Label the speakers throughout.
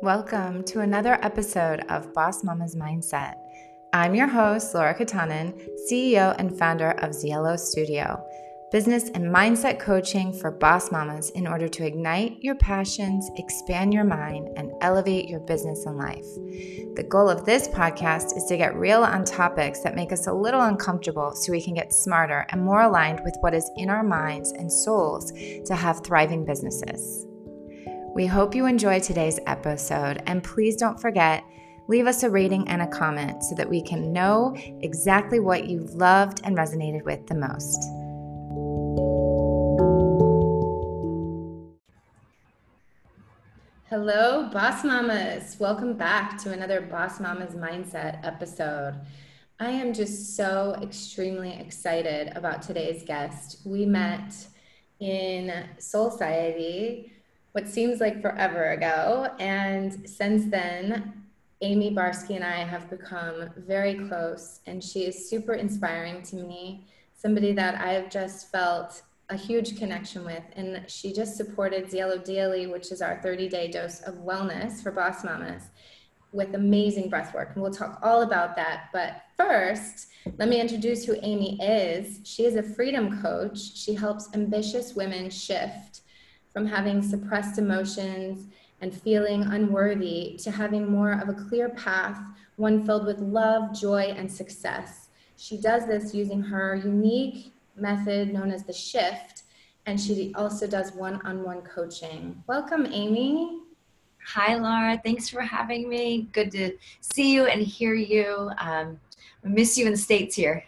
Speaker 1: Welcome to another episode of Boss Mama's Mindset. I'm your host, Laura Katanen, CEO and founder of Ziello Studio, business and mindset coaching for boss mamas in order to ignite your passions, expand your mind, and elevate your business and life. The goal of this podcast is to get real on topics that make us a little uncomfortable so we can get smarter and more aligned with what is in our minds and souls to have thriving businesses. We hope you enjoy today's episode, and please don't forget, leave us a rating and a comment so that we can know exactly what you loved and resonated with the most. Hello, Boss Mamas. Welcome back to another Boss Mamas Mindset episode. I am just so extremely excited about today's guest. We met in Soul Society what seems like forever ago. And since then, Amy Barsky and I have become very close, and she is super inspiring to me, somebody that I've just felt a huge connection with. And she just supported Ziello Daily, which is our 30 day dose of wellness for boss mamas, with amazing breath work. And we'll talk all about that. But first, let me introduce who Amy is. She is a freedom coach, she helps ambitious women shift from having suppressed emotions and feeling unworthy to having more of a clear path, one filled with love, joy, and success. She does this using her unique method known as the shift, and she also does one on one coaching. Welcome, Amy.
Speaker 2: Hi, Laura. Thanks for having me. Good to see you and hear you. Um, I miss you in the States here.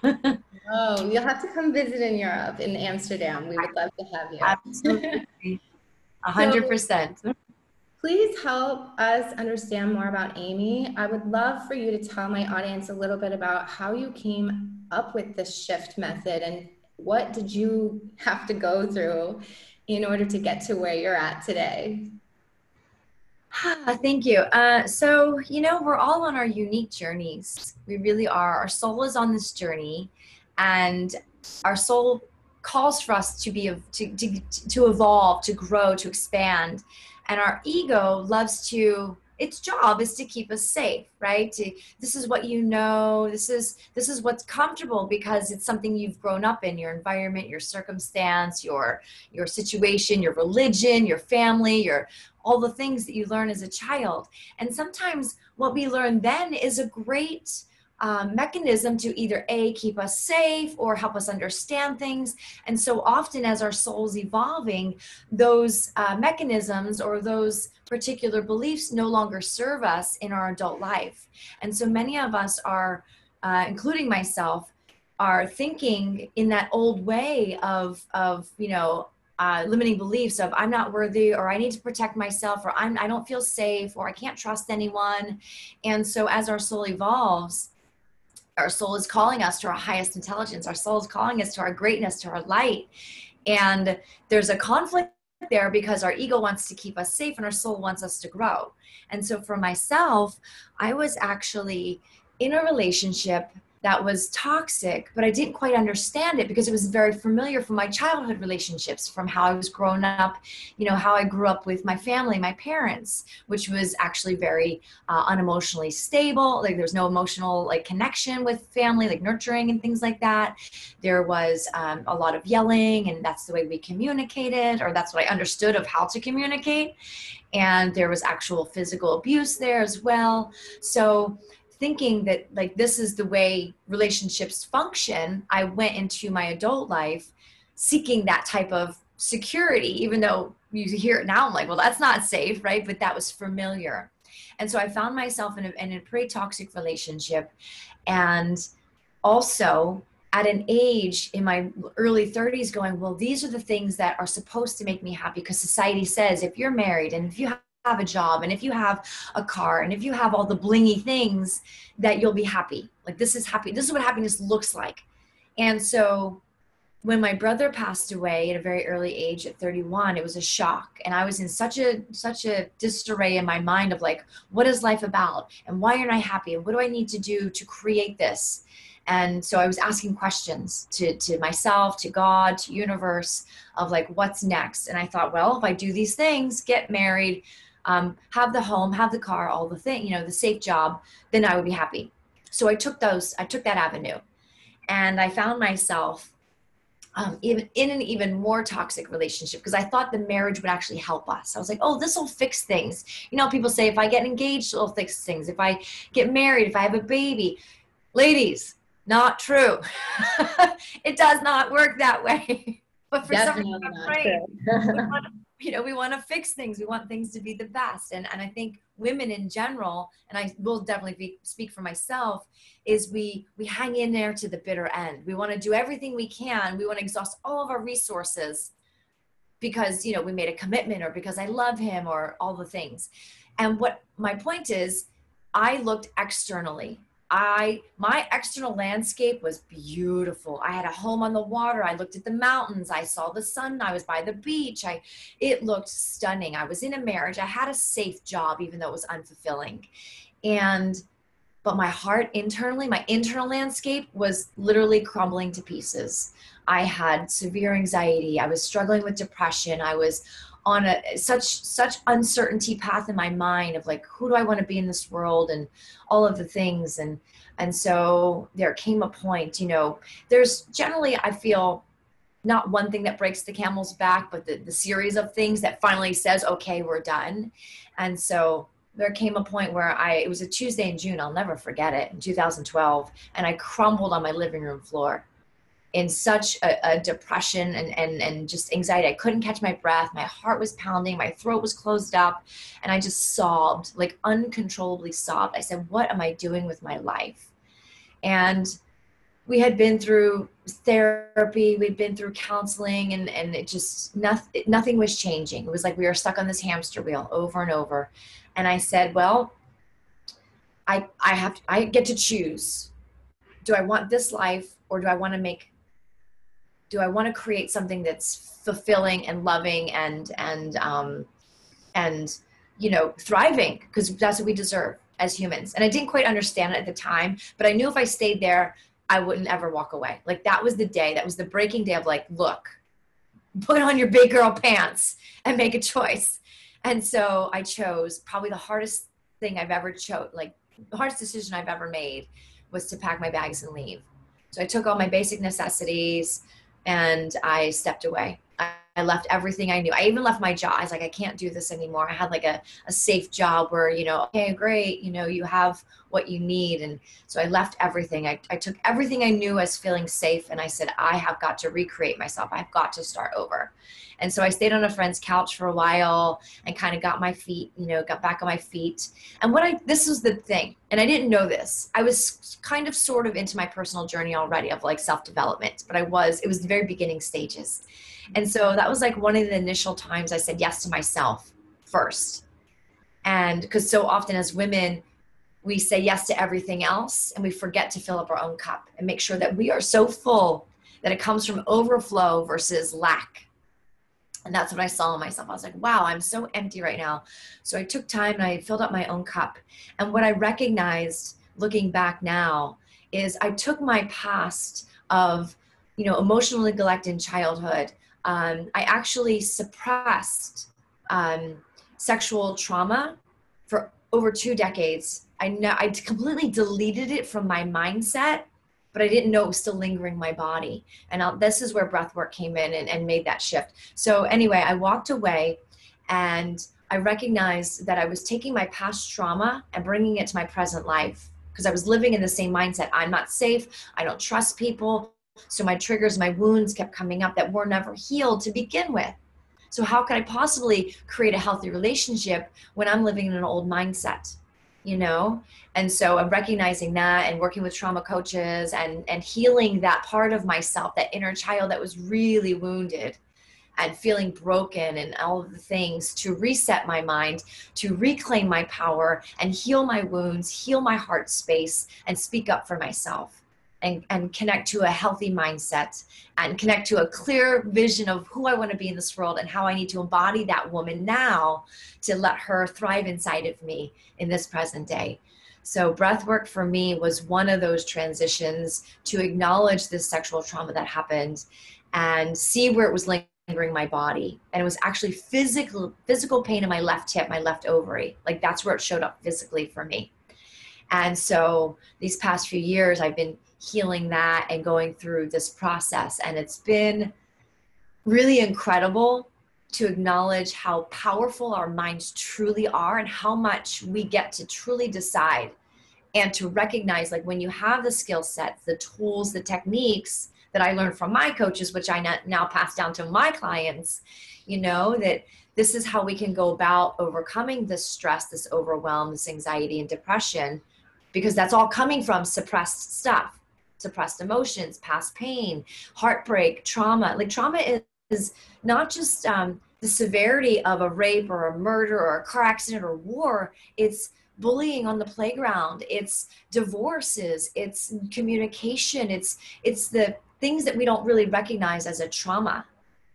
Speaker 1: Oh, you'll have to come visit in Europe, in Amsterdam. We would love to have you.
Speaker 2: Absolutely. A hundred percent.
Speaker 1: Please help us understand more about Amy. I would love for you to tell my audience a little bit about how you came up with the shift method and what did you have to go through in order to get to where you're at today?
Speaker 2: Thank you. Uh, so, you know, we're all on our unique journeys. We really are. Our soul is on this journey and our soul calls for us to be to, to, to evolve to grow to expand. And our ego loves to its job is to keep us safe right? To, this is what you know. This is this is what's comfortable because it's something you've grown up in your environment your circumstance your your situation your religion your family your all the things that you learn as a child. And sometimes what we learn then is a great um, mechanism to either a keep us safe or help us understand things and so often as our souls evolving those uh, mechanisms or those particular beliefs no longer serve us in our adult life and so many of us are uh, including myself are thinking in that old way of of you know uh, limiting beliefs of I'm not worthy or I need to protect myself or I'm I don't feel safe or I can't trust anyone. And so as our soul evolves, our soul is calling us to our highest intelligence our soul is calling us to our greatness to our light. And there's a conflict there because our ego wants to keep us safe and our soul wants us to grow. And so for myself i was actually in a relationship that was toxic, but I didn't quite understand it because it was very familiar from my childhood relationships, from how I was growing up, you know, how I grew up with my family, my parents, which was actually very uh, unemotionally stable. Like there was no emotional like connection with family, like nurturing and things like that. There was um, a lot of yelling, and that's the way we communicated, or that's what I understood of how to communicate. And there was actual physical abuse there as well. So thinking that like this is the way relationships function i went into my adult life seeking that type of security even though you hear it now i'm like well that's not safe right? But that was familiar. And so i found myself in a, in a pretty toxic relationship. And also at an age in my early 30s going well these are the things that are supposed to make me happy because society says if you're married and if you have a job and if you have a car and if you have all the blingy things that you'll be happy. Like this is happy this is what happiness looks like. And so when my brother passed away at a very early age at 31 it was a shock and i was in such a such a disarray in my mind of like what is life about? And why aren't i happy? And what do i need to do to create this? And so i was asking questions to, to myself to god to universe of like what's next? And i thought well if i do these things get married um, have the home, have the car, all the thing, you know, the safe job, then I would be happy. So I took those, I took that avenue, and I found myself um, even in an even more toxic relationship because I thought the marriage would actually help us. I was like, oh, this will fix things. You know, people say if I get engaged, it'll fix things. If I get married, if I have a baby, ladies, not true. it does not work that way. but for Definitely some reason, you know we want to fix things. We want things to be the best. And and i think women in general and i will definitely be, speak for myself is we we hang in there to the bitter end. We want to do everything we can. We want to exhaust all of our resources because you know we made a commitment or because i love him or all the things. And what my point is i looked externally I my external landscape was beautiful. I had a home on the water. I looked at the mountains. I saw the sun. I was by the beach. I it looked stunning. I was in a marriage. I had a safe job even though it was unfulfilling. And but my heart internally, my internal landscape was literally crumbling to pieces. I had severe anxiety. I was struggling with depression. I was on a such such uncertainty path in my mind of like who do I want to be in this world and all of the things. And and so there came a point you know there's generally I feel not one thing that breaks the camel's back but the, the series of things that finally says okay we're done. And so there came a point where I it was a Tuesday in June I'll never forget it in 2012 and I crumbled on my living room floor in such a, a, depression and, and, and just anxiety. I couldn't catch my breath. My heart was pounding. My throat was closed up. And I just sobbed, like uncontrollably sobbed. I said, What am I doing with my life? And we had been through therapy, we'd been through counseling, and, and it just nothing, nothing was changing. It was like we were stuck on this hamster wheel over and over. And I said, Well, I, I have to, I get to choose. Do I want this life or do I want to make do I want to create something that's fulfilling and loving and and um, and you know thriving because that's what we deserve as humans. And I didn't quite understand it at the time, but I knew if I stayed there, I wouldn't ever walk away. Like that was the day. That was the breaking day of like, look, put on your big girl pants and make a choice. And so I chose probably the hardest thing I've ever chose, like the hardest decision I've ever made was to pack my bags and leave. So I took all my basic necessities, and I stepped away. I left everything I knew. I even left my job. I was like, I can't do this anymore. I had like a, a safe job where, you know, okay, great, you know, you have what you need. And so I left everything. I, I took everything I knew as feeling safe and I said, I have got to recreate myself. I've got to start over. And so I stayed on a friend's couch for a while and kind of got my feet, you know, got back on my feet. And what I, this was the thing, and I didn't know this. I was kind of sort of into my personal journey already of like self development, but I was, it was the very beginning stages. And so that was like one of the initial times I said yes to myself first. And because so often as women, we say yes to everything else and we forget to fill up our own cup and make sure that we are so full that it comes from overflow versus lack. And that's what I saw in myself. I was like, wow, I'm so empty right now. So I took time and I filled up my own cup. And what I recognized looking back now is I took my past of, you know, emotional neglect in childhood um, I actually suppressed um, sexual trauma for over two decades. I know I completely deleted it from my mindset, but I didn't know it was still lingering in my body. And I'll, this is where breath work came in and, and made that shift. So anyway, I walked away and I recognized that I was taking my past trauma and bringing it to my present life because I was living in the same mindset. I'm not safe. I don't trust people. So my triggers, my wounds kept coming up that were never healed to begin with. So how could I possibly create a healthy relationship when I'm living in an old mindset? You know? And so I'm recognizing that and working with trauma coaches and and healing that part of myself, that inner child that was really wounded and feeling broken and all of the things to reset my mind, to reclaim my power and heal my wounds, heal my heart space, and speak up for myself and, and connect to a healthy mindset and connect to a clear vision of who I want to be in this world and how I need to embody that woman now to let her thrive inside of me in this present day. So, breath work for me was one of those transitions to acknowledge this sexual trauma that happened and see where it was lingering my body. And it was actually physical physical pain in my left hip my left ovary. Like that's where it showed up physically for me. And so these past few years i've been healing that and going through this process. And it's been really incredible to acknowledge how powerful our minds truly are and how much we get to truly decide and to recognize like when you have the skill sets the tools the techniques that i learned from my coaches which i now pass down to my clients you know that this is how we can go about overcoming this stress this overwhelm this anxiety and depression because that's all coming from suppressed stuff suppressed emotions past pain heartbreak trauma. Like trauma is is not just um, the severity of a rape or a murder or a car accident or war. It's bullying on the playground. It's divorces. It's communication. It's it's the things that we don't really recognize as a trauma.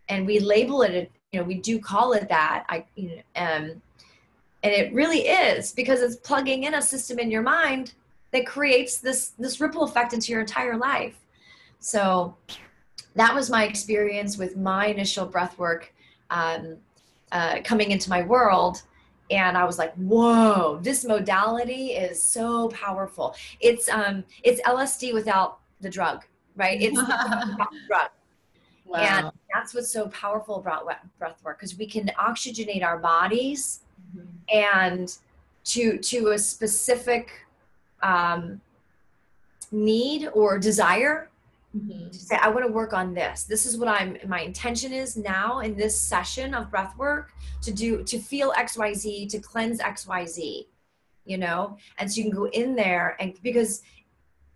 Speaker 2: And we label it you know we do call it that. I you know um and it really is because it's plugging in a system in your mind that creates this this ripple effect into your entire life. So that was my experience with my initial breath work um, uh, coming into my world. And i was like whoa this modality is so powerful. It's um it's lsd without the drug right? It's the drug. Wow. and that's what's so powerful about breath work because we can oxygenate our bodies mm-hmm. and to to a specific um, need or desire Mm-hmm. to say i want to work on this this is what i'm my intention is now in this session of breath work to do to feel xyz to cleanse xyz you know and so you can go in there and because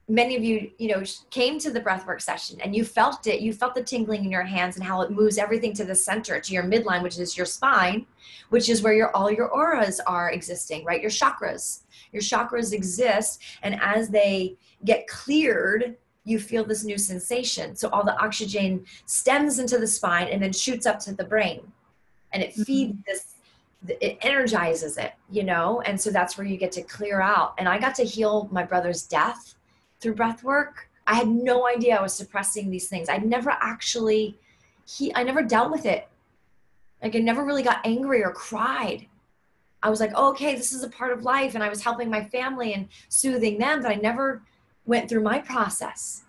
Speaker 2: many of you you know came to the breathwork session and you felt it you felt the tingling in your hands and how it moves everything to the center to your midline which is your spine which is where your all your auras are existing right your chakras your chakras exist and as they get cleared you feel this new sensation. So all the oxygen stems into the spine and then shoots up to the brain. And it feeds mm-hmm. this, it energizes it, you know? And so that's where you get to clear out. And I got to heal my brother's death through breath work. I had no idea I was suppressing these things. I never actually, he, I never dealt with it. Like I never really got angry or cried. I was like, oh, okay, this is a part of life. And I was helping my family and soothing them, but I never went through my process.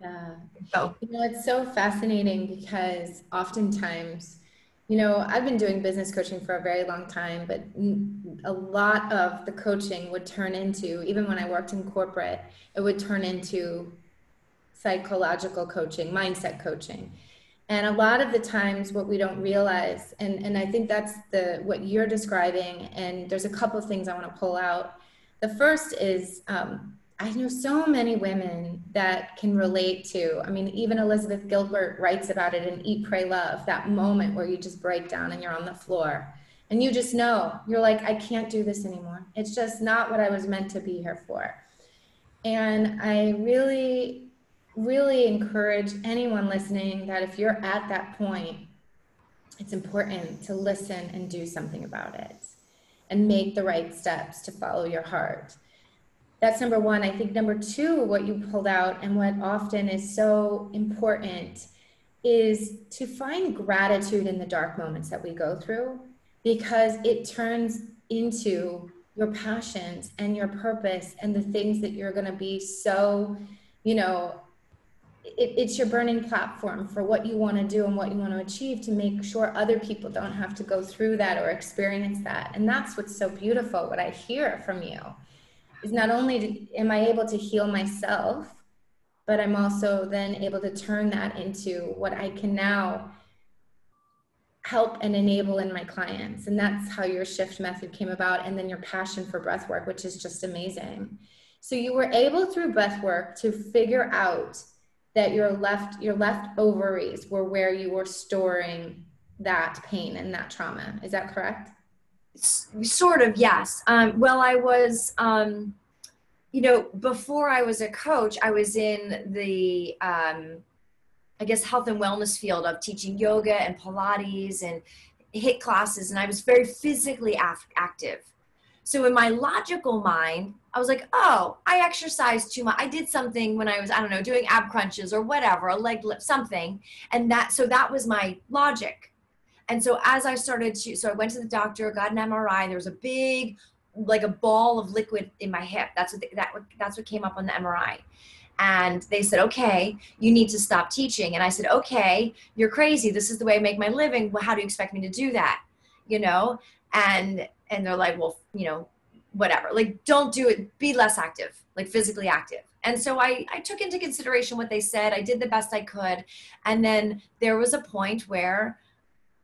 Speaker 1: Yeah. So, you know, it's so fascinating because oftentimes, you know, I've been doing business coaching for a very long time, but a lot of the coaching would turn into, even when I worked in corporate, it would turn into psychological coaching, mindset coaching. And a lot of the times what we don't realize, and, and I think that's the what you're describing, and there's a couple of things I want to pull out. The first is um, I know so many women that can relate to. I mean, even Elizabeth Gilbert writes about it in Eat, Pray, Love that moment where you just break down and you're on the floor. And you just know, you're like, I can't do this anymore. It's just not what I was meant to be here for. And I really, really encourage anyone listening that if you're at that point, it's important to listen and do something about it and make the right steps to follow your heart that's number one. I think number two, what you pulled out and what often is so important is to find gratitude in the dark moments that we go through because it turns into your passions and your purpose and the things that you're going to be so, you know, it, it's your burning platform for what you want to do and what you want to achieve to make sure other people don't have to go through that or experience that. And that's what's so beautiful, what I hear from you is not only am I able to heal myself, but I'm also then able to turn that into what I can now help and enable in my clients. And that's how your shift method came about. And then your passion for breath work, which is just amazing. So you were able through breath work to figure out that your left your left ovaries were where you were storing that pain and that trauma. Is that correct?
Speaker 2: Sort of yes um, well i was um, you know before i was a coach i was in the um, i guess health and wellness field of teaching yoga and pilates and HIIT classes and i was very physically af- active So in my logical mind, I was like, oh, I exercised too much. I did something when I was, I don't know, doing ab crunches or whatever, a leg lift, something. And that, so that was my logic. And so as I started to, so I went to the doctor, got an MRI. There was a big, like a ball of liquid in my hip. That's what, the, that, that's what came up on the MRI. And they said, okay, you need to stop teaching. And I said, okay, you're crazy. This is the way I make my living. Well, how do you expect me to do that? You know? And, and they're like, well, you know, whatever like don't do it be less active like physically active and so I, I took into consideration what they said i did the best i could and then there was a point where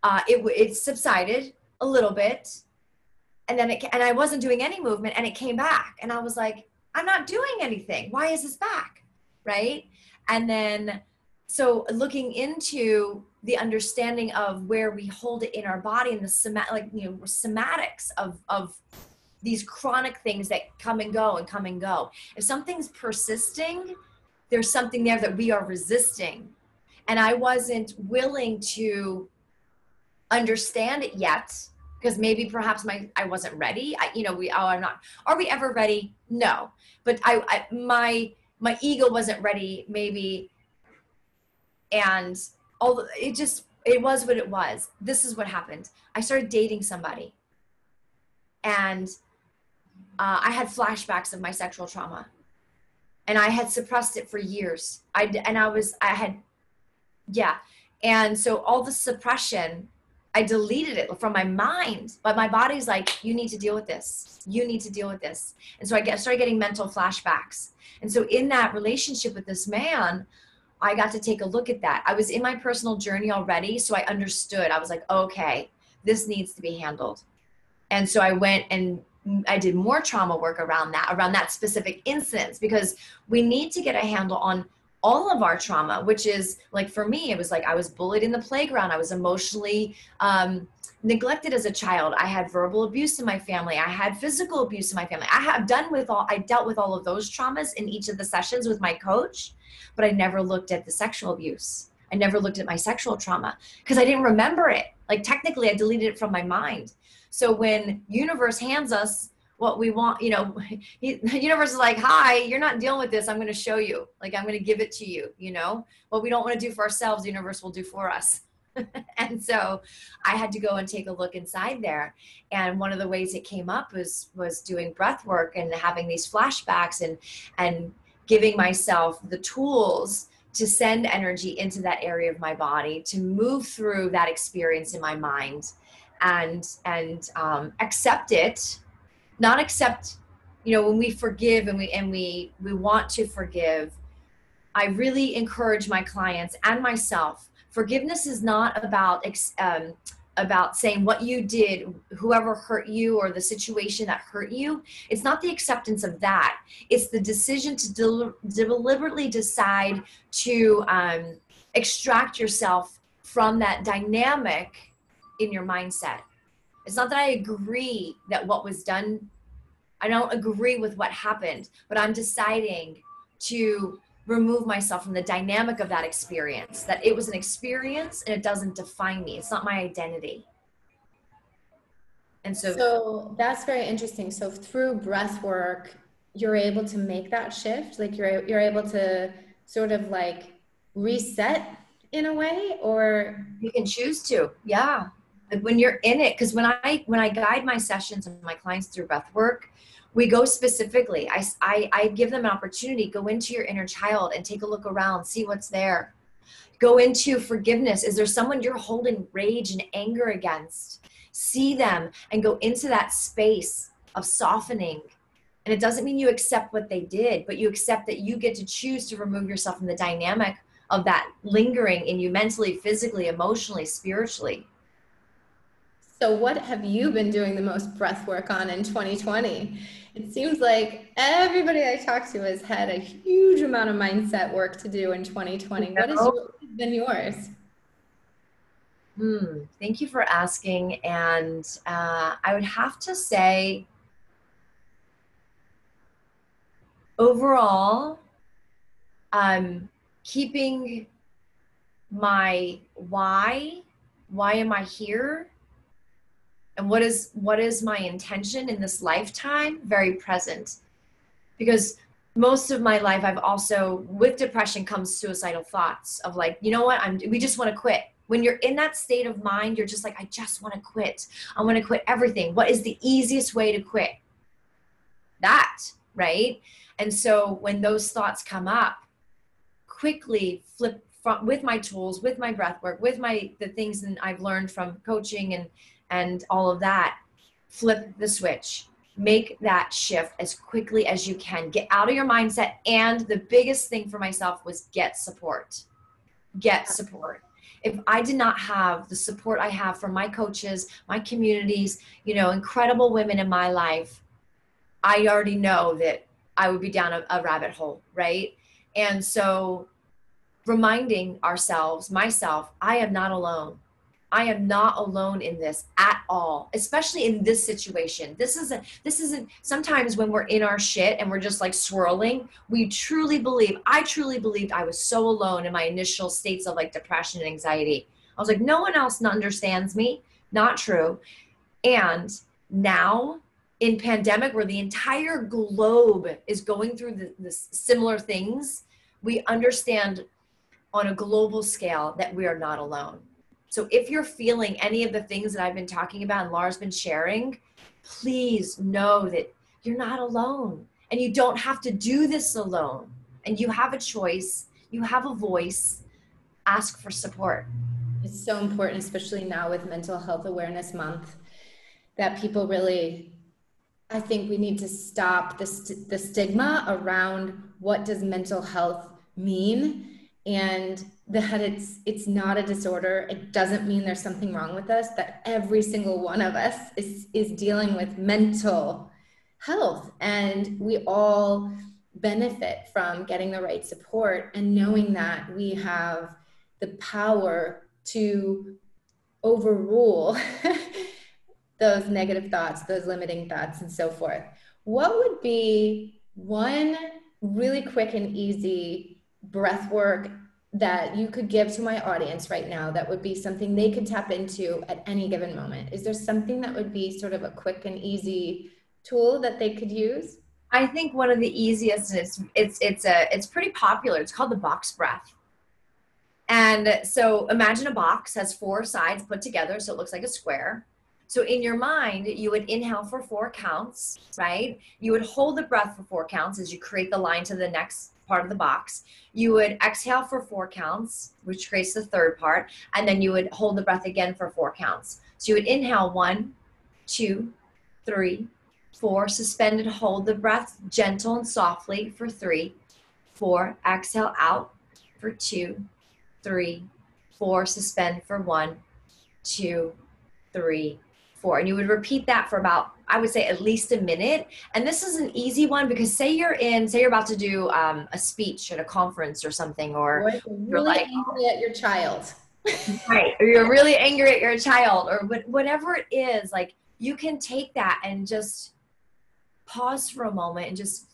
Speaker 2: uh, it, it subsided a little bit. And then it and i wasn't doing any movement and it came back. And i was like i'm not doing anything. Why is this back? Right? And then so looking into the understanding of where we hold it in our body and the somat like you know somatics of of these chronic things that come and go and come and go. If something's persisting, there's something there that we are resisting. And I wasn't willing to understand it yet because maybe perhaps my I wasn't ready. I, you know, we oh I'm not. Are we ever ready? No. But I, I my my ego wasn't ready maybe and all it just it was what it was. This is what happened. I started dating somebody. And uh, I had flashbacks of my sexual trauma, and I had suppressed it for years. I and I was I had, yeah, and so all the suppression, I deleted it from my mind, but my body's like, you need to deal with this. You need to deal with this, and so I get started getting mental flashbacks. And so in that relationship with this man, I got to take a look at that. I was in my personal journey already, so I understood. I was like, okay, this needs to be handled. And so I went and I did more trauma work around that, around that specific instance, because we need to get a handle on all of our trauma, which is like for me, it was like I was bullied in the playground. I was emotionally um, neglected as a child. I had verbal abuse in my family. I had physical abuse in my family. I have done with all, I dealt with all of those traumas in each of the sessions with my coach, but I never looked at the sexual abuse. I never looked at my sexual trauma because I didn't remember it. Like technically, I deleted it from my mind. So when universe hands us what we want, you know, the universe is like, hi, you're not dealing with this. I'm going to show you. Like I'm going to give it to you. You know, what we don't want to do for ourselves, the universe will do for us. and so I had to go and take a look inside there. And one of the ways it came up was was doing breath work and having these flashbacks and and giving myself the tools to send energy into that area of my body to move through that experience in my mind and and um, accept it not accept you know when we forgive and we and we we want to forgive i really encourage my clients and myself forgiveness is not about um, about saying what you did whoever hurt you or the situation that hurt you it's not the acceptance of that it's the decision to del- deliberately decide to um, extract yourself from that dynamic in your mindset. It's not that I agree that what was done, I don't agree with what happened, but I'm deciding to remove myself from the dynamic of that experience, that it was an experience and it doesn't define me. It's not my identity.
Speaker 1: And so, so that's very interesting. So through breath work, you're able to make that shift. Like you're, you're able to sort of like reset in a way or
Speaker 2: you can choose to. Yeah when you're in it because when i when i guide my sessions and my clients through breath work we go specifically I, I i give them an opportunity go into your inner child and take a look around see what's there. Go into forgiveness. Is there someone you're holding rage and anger against? See them and go into that space of softening. And it doesn't mean you accept what they did but you accept that you get to choose to remove yourself from the dynamic of that lingering in you mentally physically emotionally spiritually
Speaker 1: so, what have you been doing the most breath work on in 2020? It seems like everybody I talk to has had a huge amount of mindset work to do in 2020. What has been yours?
Speaker 2: Hmm, thank you for asking. And uh, I would have to say, overall, um, keeping my why, why am I here? And what is what is my intention in this lifetime? Very present. Because most of my life I've also with depression comes suicidal thoughts of like, you know what? I'm we just want to quit. When you're in that state of mind, you're just like I just want to quit. I want to quit everything. What is the easiest way to quit? That, right? And so when those thoughts come up, quickly flip from, with my tools, with my breath work, with my the things that I've learned from coaching and and all of that, flip the switch. Make that shift as quickly as you can. Get out of your mindset. And the biggest thing for myself was get support. Get support. If I did not have the support I have from my coaches, my communities, you know, incredible women in my life, I already know that I would be down a, a rabbit hole, right? And so reminding ourselves, myself, I am not alone. I am not alone in this at all, especially in this situation. This isn't, this isn't, sometimes when we're in our shit and we're just like swirling, we truly believe, I truly believed I was so alone in my initial states of like depression and anxiety. I was like, no one else understands me. Not true. And now in pandemic where the entire globe is going through the, the similar things, we understand on a global scale that we are not alone. So if you're feeling any of the things that I've been talking about and Laura's been sharing, please know that you're not alone and you don't have to do this alone. And you have a choice, you have a voice. Ask for support.
Speaker 1: It's so important, especially now with Mental Health Awareness Month, that people really I think we need to stop the, st- the stigma around what does mental health mean and that it's it's not a disorder. It doesn't mean there's something wrong with us that every single one of us is is dealing with mental health. And we all benefit from getting the right support and knowing that we have the power to overrule those negative thoughts those limiting thoughts and so forth. What would be one really quick and easy breath work that you could give to my audience right now that would be something they could tap into at any given moment? Is there something that would be sort of a quick and easy tool that they could use?
Speaker 2: I think one of the easiest is it's it's a it's pretty popular. It's called the box breath. And so imagine a box has four sides put together so it looks like a square. So in your mind, you would inhale for four counts, right? You would hold the breath for four counts as you create the line to the next part of the box. You would exhale for four counts, which creates the third part, and then you would hold the breath again for four counts. So you would inhale one, two, three, four, suspend and hold the breath gentle and softly for three, four, exhale out for two, three, four, suspend for one, two, three, four. And you would repeat that for about, I would say, at least a minute. And this is an easy one because say you're in, say you're about to do um, a speech at a conference or something, or
Speaker 1: really you're like angry at your child.
Speaker 2: right. Or you're really angry at your child, or whatever it is, like you can take that and just pause for a moment and just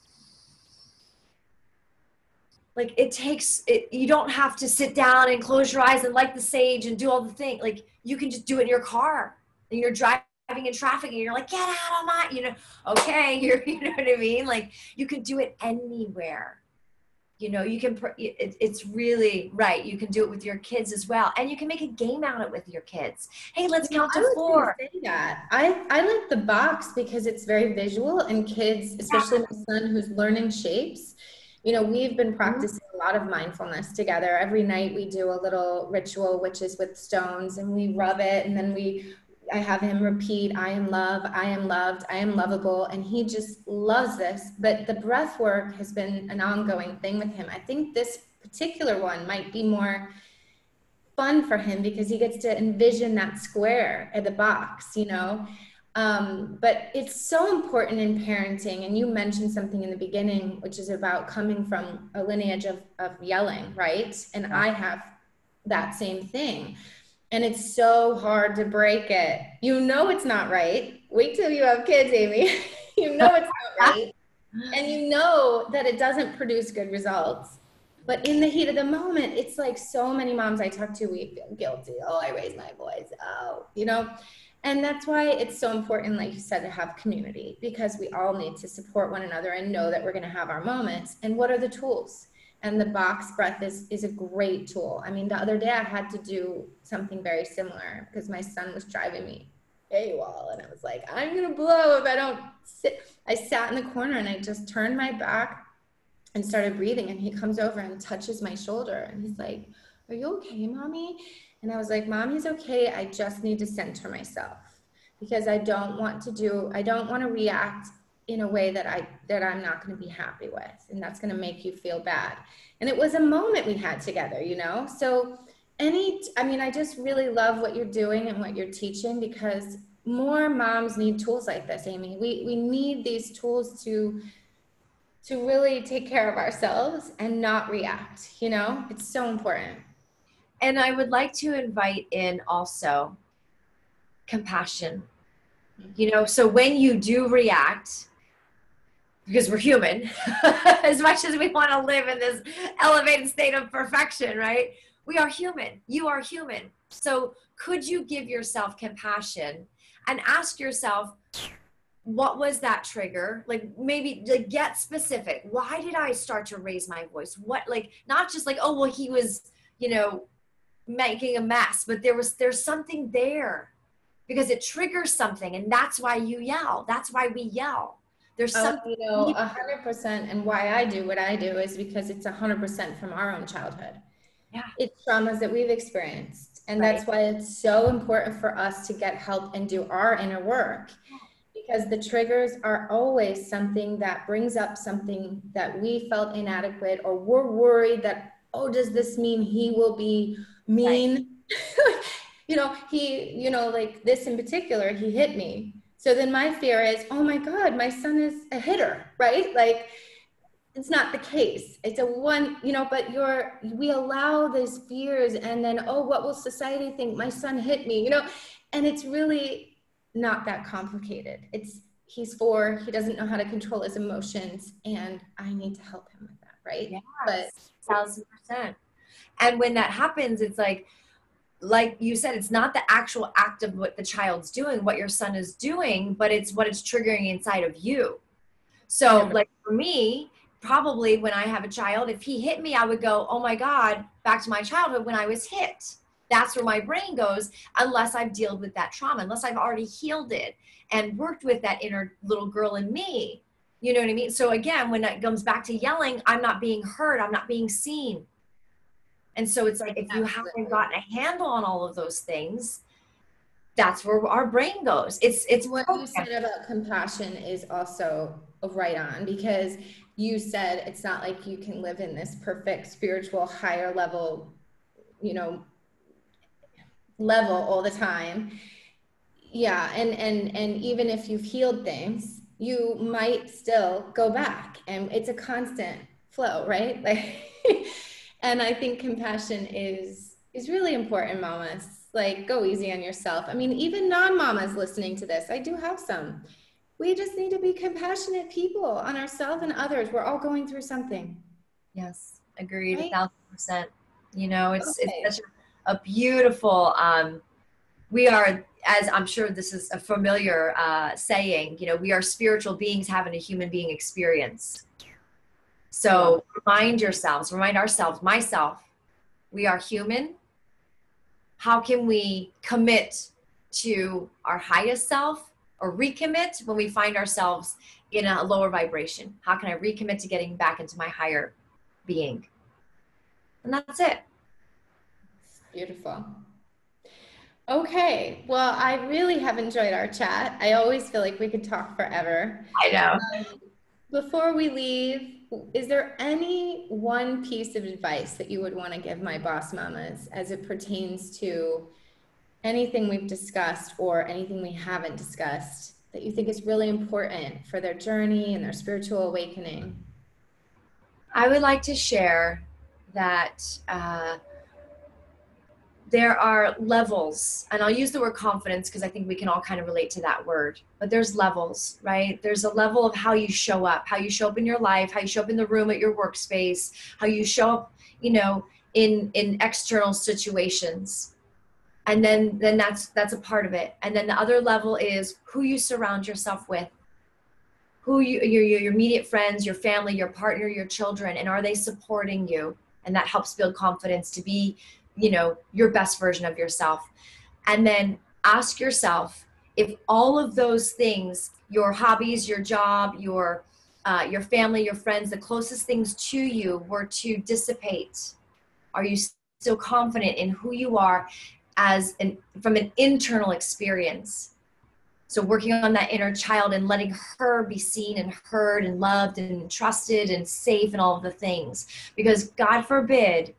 Speaker 2: like it takes it you don't have to sit down and close your eyes and light the sage and do all the thing like you can just do it in your car and you're driving in traffic and you're like, get out of my, you know, okay, you're, you know what I mean? Like you can do it anywhere. You know, you can, it, it's really right. You can do it with your kids as well. And you can make a game out of it with your kids. Hey, let's count to four.
Speaker 1: Say that. I, I like the box because it's very visual and kids, especially my son who's learning shapes, you know, we've been mm-hmm. practicing a lot of mindfulness together. Every night we do a little ritual, which is with stones, and we rub it, and then we I have him repeat, I am love, I am loved, I am lovable. And he just loves this. But the breath work has been an ongoing thing with him. I think this particular one might be more fun for him because he gets to envision that square at the box, you know. Um, but it's so important in parenting. And you mentioned something in the beginning, which is about coming from a lineage of, of yelling, right? And I have that same thing and it's so hard to break it. You know it's not right. Wait till you have kids, Amy. you know it's not right. And you know that it doesn't produce good results. But in the heat of the moment, it's like so many moms I talk to, we feel guilty. Oh, I raised my voice. Oh, you know. and that's why it's so important like you said to have community because we all need to support one another and know that we're going to have our moments and what are the tools and the box breath is is a great tool. I mean the other day i had to do something very similar because my son was driving me AWOL and i was like i'm to blow if i don't sit. I sat in the corner and i just turned my back and started breathing and he comes over and touches my shoulder and he's like are you okay mommy? And I was like, Mommy's okay. I just need to center myself because I don't want to do, I don't want to react in a way that I that I'm not going to be happy with and that's going to make you feel bad. And it was a moment we had together, you know? So any I mean I just really love what you're doing and what you're teaching because more moms need tools like this, Amy. We we need these tools to to really take care of ourselves and not react, you know? It's so important
Speaker 2: and I would like to invite in also compassion. You know, so when you do react, because we're human, as much as we want to live in this elevated state of perfection, right? We are human. You are human. So could you give yourself compassion and ask yourself, what was that trigger like maybe like get specific why did i start to raise my voice what like not just like oh well he was you know making a mess, but there was there's something there because it triggers something, and that's why you yell. That's why we yell. There's
Speaker 1: oh,
Speaker 2: something.
Speaker 1: You know, a hundred percent, and why I do what I do is because it's a hundred percent from our own childhood.
Speaker 2: Yeah,
Speaker 1: it's traumas that we've experienced, and right. that's why it's so important for us to get help and do our inner work. Because the triggers are always something that brings up something that we felt inadequate, or we're worried that, oh, does this mean he will be mean. Right. you know, he, you know, like this in particular, he hit me. So then my fear is, oh my God, my son is a hitter, right? Like it's not the case. It's a one, you know, but you're, we allow these fears and then, oh, what will society think? My son hit me, you know, and it's really not that complicated. It's, he's four, he doesn't know how to control his emotions, and I need to help him with that, right?
Speaker 2: Yes, but thousand percent. And when that happens, it's like, like you said, it's not the actual act of what the child's doing, what your son is doing, but it's what it's triggering inside of you. So, like for me, probably when I have a child, if he hit me, I would go, oh my God, back to my childhood when I was hit. That's where my brain goes, unless I've dealt with that trauma, unless I've already healed it and worked with that inner little girl in me. You know what I mean? So, again, when it comes back to yelling, I'm not being heard, I'm not being seen. And so it's like if you haven't gotten a handle on all of those things, that's where our brain goes. It's it's
Speaker 1: what you said about compassion is also right on because you said it's not like you can live in this perfect spiritual higher level, you know, level all the time. Yeah, and and and even if you've healed things, you might still go back and it's a constant flow, right? Like and I think compassion is is really important, mamas. Like go easy on yourself. I mean, even non-mamas listening to this, I do have some. We just need to be compassionate people on ourselves and others. We're all going through something.
Speaker 2: Yes, agreed, right? a thousand percent. You know, it's okay. it's such a, a beautiful. Um, we are, as I'm sure this is a familiar uh, saying. You know, we are spiritual beings having a human being experience so remind yourselves, remind ourselves, myself, we are human. How can we commit to our highest self or recommit when we find ourselves in a lower vibration? How can I recommit to getting back into my higher being? And that's it.
Speaker 1: Beautiful. Okay. Well, I really have enjoyed our chat. I always feel like we could talk forever.
Speaker 2: I know. Um,
Speaker 1: before we leave, is there any one piece of advice that you would want to give my boss mamas as it pertains to anything we've discussed or anything we haven't discussed that you think is really important for their journey and their spiritual awakening?
Speaker 2: I would like to share that uh, there are levels, and I'll use the word confidence because I think we can all kind of relate to that word. But there's levels, right? There's a level of how you show up, how you show up in your life, how you show up in the room at your workspace, how you show up, you know, in in external situations. and then then that's that's a part of it and then the other level is who you surround yourself with who you your, your immediate friends your family your partner your children and are they supporting you and that helps build confidence to be you know your best version of yourself. And then ask yourself if all of those things your hobbies your job your uh, your family your friends the closest things to you were to dissipate. Are you still confident in who you are as an from an internal experience? So working on that inner child and letting her be seen and heard and loved and trusted and safe and all of the things. Because god forbid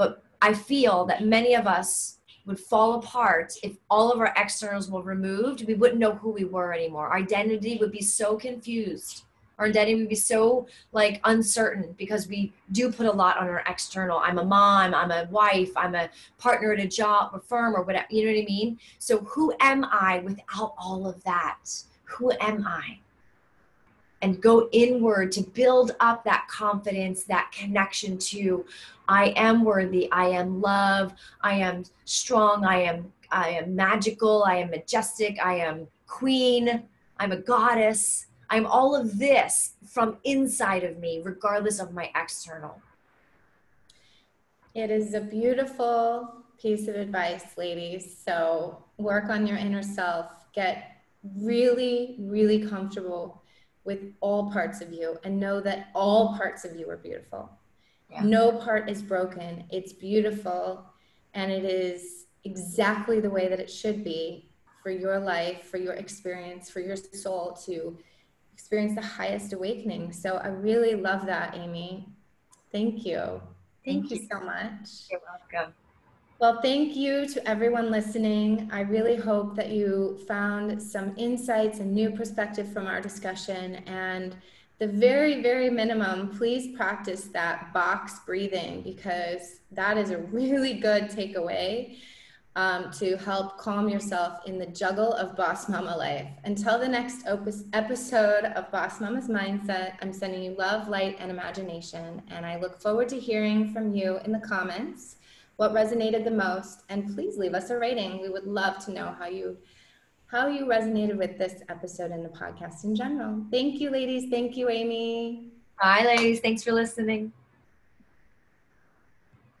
Speaker 2: but i feel that many of us would fall apart if all of our externals were removed we wouldn't know who we were anymore our identity would be so confused our identity would be so like uncertain because we do put a lot on our external. I'm a mom, I'm a wife, I'm a partner at a job or firm or whatever. You know what I mean? So who am I without all of that? Who am I? And go inward to build up that confidence, that connection to I am worthy, I am love, I am strong, I am I am magical, I am majestic, I am queen, I'm a goddess I'm all of this from inside of me, regardless of my external.
Speaker 1: It is a beautiful piece of advice, ladies. So work on your inner self. Get really, really comfortable with all parts of you and know that all parts of you are beautiful. Yeah. No part is broken. It's beautiful and it is exactly the way that it should be for your life, for your experience, for your soul to experience the highest awakening. So I really love that, Amy. Thank you. Thank, thank you. you so much.
Speaker 2: You're welcome.
Speaker 1: Well, thank you to everyone listening. I really hope that you found some insights and new perspective from our discussion. And the very, very minimum, please practice that box breathing because that is a really good takeaway um, to help calm yourself in the juggle of Boss Mama life. Until the next episode of Boss Mama's Mindset, I'm sending you love, light, and imagination. And I look forward to hearing from you in the comments what resonated the most. And please leave us a rating. We would love to know how you how you resonated with this episode and the podcast in general. Thank you, ladies. Thank you, Amy.
Speaker 2: Bye, ladies. Thanks for listening.